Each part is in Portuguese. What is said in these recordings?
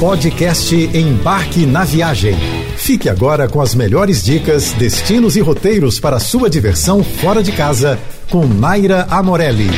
Podcast Embarque na Viagem. Fique agora com as melhores dicas, destinos e roteiros para sua diversão fora de casa com Naira Amorelli.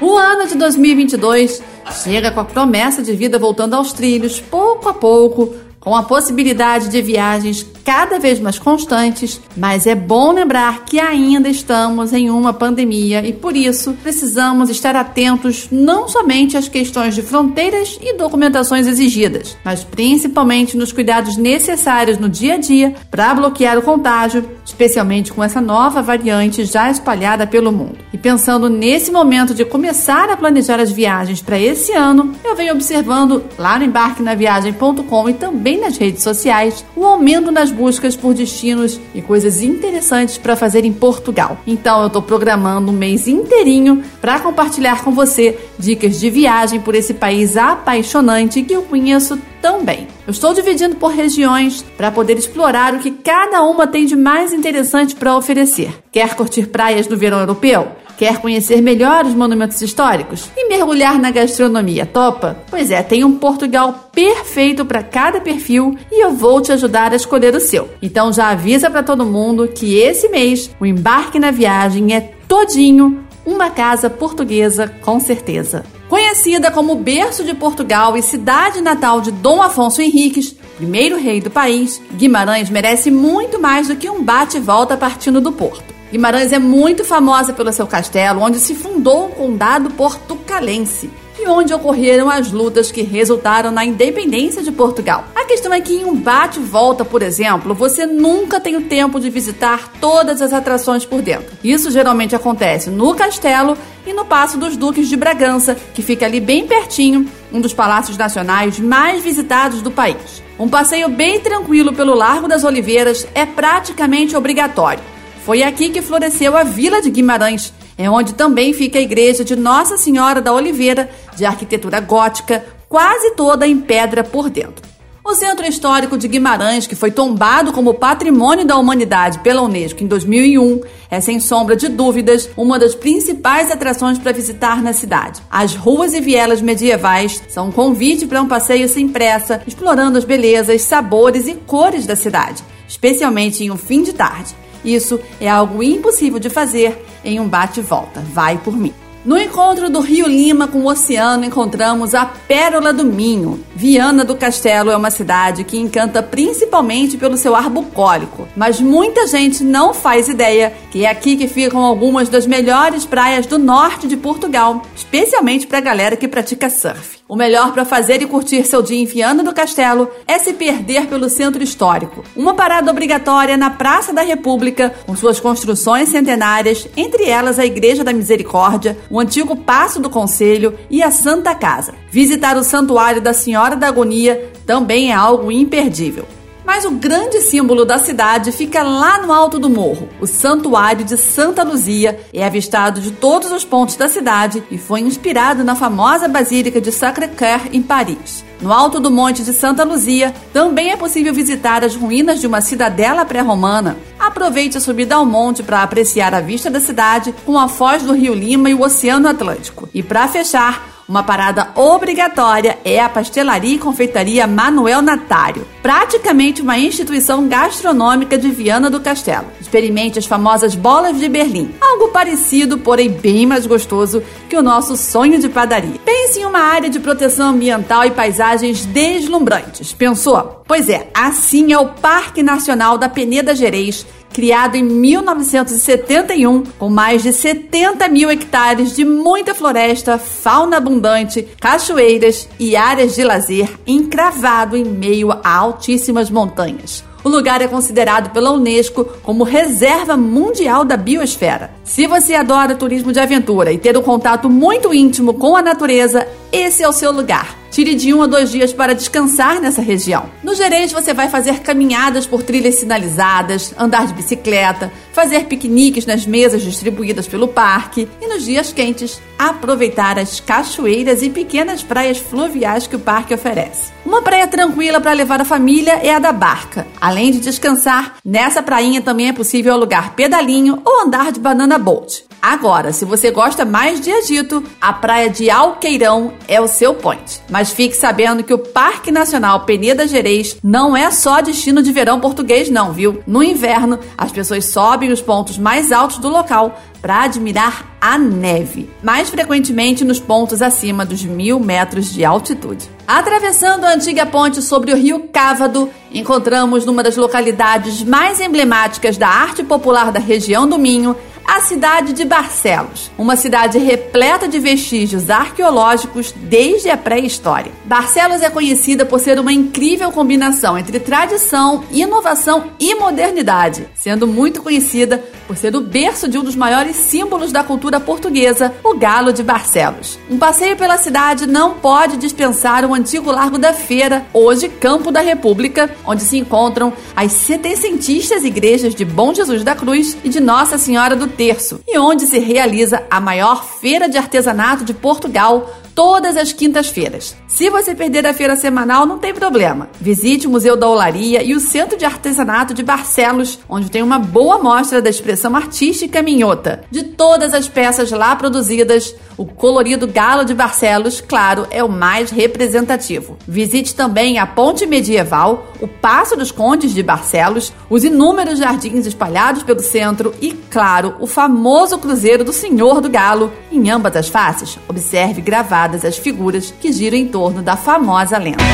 O ano de 2022 chega com a promessa de vida voltando aos trilhos, pouco a pouco, com a possibilidade de viagens cada vez mais constantes, mas é bom lembrar que ainda estamos em uma pandemia e por isso precisamos estar atentos não somente às questões de fronteiras e documentações exigidas, mas principalmente nos cuidados necessários no dia a dia para bloquear o contágio, especialmente com essa nova variante já espalhada pelo mundo. E pensando nesse momento de começar a planejar as viagens para esse ano, eu venho observando lá no embarquenaviagem.com e também nas redes sociais o aumento nas buscas por destinos e coisas interessantes para fazer em Portugal. Então eu estou programando um mês inteirinho para compartilhar com você dicas de viagem por esse país apaixonante que eu conheço tão bem. Eu estou dividindo por regiões para poder explorar o que cada uma tem de mais interessante para oferecer. Quer curtir praias no verão europeu? Quer conhecer melhor os monumentos históricos e mergulhar na gastronomia? Topa? Pois é, tem um Portugal perfeito para cada perfil e eu vou te ajudar a escolher o seu. Então já avisa para todo mundo que esse mês o embarque na viagem é todinho uma casa portuguesa com certeza. Conhecida como berço de Portugal e cidade natal de Dom Afonso Henriques, primeiro rei do país, Guimarães merece muito mais do que um bate e volta partindo do porto. Guimarães é muito famosa pelo seu castelo, onde se fundou o condado portucalense e onde ocorreram as lutas que resultaram na independência de Portugal. A questão é que em um bate-volta, por exemplo, você nunca tem o tempo de visitar todas as atrações por dentro. Isso geralmente acontece no castelo e no Paço dos Duques de Bragança, que fica ali bem pertinho, um dos palácios nacionais mais visitados do país. Um passeio bem tranquilo pelo Largo das Oliveiras é praticamente obrigatório. Foi aqui que floresceu a Vila de Guimarães, é onde também fica a igreja de Nossa Senhora da Oliveira, de arquitetura gótica, quase toda em pedra por dentro. O Centro Histórico de Guimarães, que foi tombado como Patrimônio da Humanidade pela Unesco em 2001, é sem sombra de dúvidas uma das principais atrações para visitar na cidade. As ruas e vielas medievais são um convite para um passeio sem pressa, explorando as belezas, sabores e cores da cidade, especialmente em um fim de tarde. Isso é algo impossível de fazer em um bate-volta. Vai por mim. No encontro do Rio Lima com o oceano, encontramos a Pérola do Minho. Viana do Castelo é uma cidade que encanta principalmente pelo seu ar bucólico, mas muita gente não faz ideia que é aqui que ficam algumas das melhores praias do norte de Portugal, especialmente para a galera que pratica surf. O melhor para fazer e curtir seu dia em Viana do Castelo é se perder pelo centro histórico. Uma parada obrigatória na Praça da República, com suas construções centenárias, entre elas a Igreja da Misericórdia, o antigo Paço do Conselho e a Santa Casa. Visitar o Santuário da Senhora da Agonia também é algo imperdível. Mas o grande símbolo da cidade fica lá no alto do morro. O Santuário de Santa Luzia é avistado de todos os pontos da cidade e foi inspirado na famosa Basílica de Sacré-Cœur em Paris. No alto do Monte de Santa Luzia também é possível visitar as ruínas de uma cidadela pré-romana. Aproveite a subida ao monte para apreciar a vista da cidade com a foz do Rio Lima e o Oceano Atlântico. E para fechar, uma parada obrigatória é a Pastelaria e Confeitaria Manuel Natário, praticamente uma instituição gastronômica de Viana do Castelo. Experimente as famosas bolas de Berlim, algo parecido, porém bem mais gostoso que o nosso sonho de padaria. Pense em uma área de proteção ambiental e paisagens deslumbrantes. Pensou? Pois é, assim é o Parque Nacional da Peneda Gerês, criado em 1971, com mais de 70 mil hectares de muita floresta, fauna abundante, cachoeiras e áreas de lazer, encravado em meio a altíssimas montanhas. O lugar é considerado pela Unesco como reserva mundial da biosfera. Se você adora turismo de aventura e ter um contato muito íntimo com a natureza, esse é o seu lugar. Tire de um a dois dias para descansar nessa região. No Gerês, você vai fazer caminhadas por trilhas sinalizadas, andar de bicicleta, fazer piqueniques nas mesas distribuídas pelo parque e, nos dias quentes, aproveitar as cachoeiras e pequenas praias fluviais que o parque oferece. Uma praia tranquila para levar a família é a da Barca. Além de descansar, nessa prainha também é possível alugar pedalinho ou andar de banana boat. Agora, se você gosta mais de agito, a praia de Alqueirão é o seu point. Mas fique sabendo que o Parque Nacional Peneda Gerês não é só destino de verão português, não, viu? No inverno, as pessoas sobem os pontos mais altos do local para admirar a neve, mais frequentemente nos pontos acima dos mil metros de altitude. Atravessando a antiga ponte sobre o rio Cávado, encontramos numa das localidades mais emblemáticas da arte popular da região do Minho a cidade de Barcelos, uma cidade repleta de vestígios arqueológicos desde a pré-história. Barcelos é conhecida por ser uma incrível combinação entre tradição, inovação e modernidade, sendo muito conhecida por ser o berço de um dos maiores símbolos da cultura portuguesa, o Galo de Barcelos. Um passeio pela cidade não pode dispensar o antigo Largo da Feira, hoje Campo da República, onde se encontram as setecentistas igrejas de Bom Jesus da Cruz e de Nossa Senhora do Terço, e onde se realiza a maior feira de artesanato de Portugal, todas as quintas-feiras. Se você perder a feira semanal, não tem problema. Visite o Museu da Olaria e o Centro de Artesanato de Barcelos, onde tem uma boa mostra da expressão artística minhota. De todas as peças lá produzidas, o colorido galo de Barcelos, claro, é o mais representativo. Visite também a Ponte Medieval, o Passo dos Condes de Barcelos, os inúmeros jardins espalhados pelo centro e, claro, o famoso Cruzeiro do Senhor do Galo. Em ambas as faces, observe gravadas as figuras que giram em torno da famosa lenda.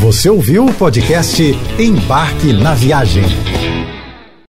Você ouviu o podcast Embarque na Viagem.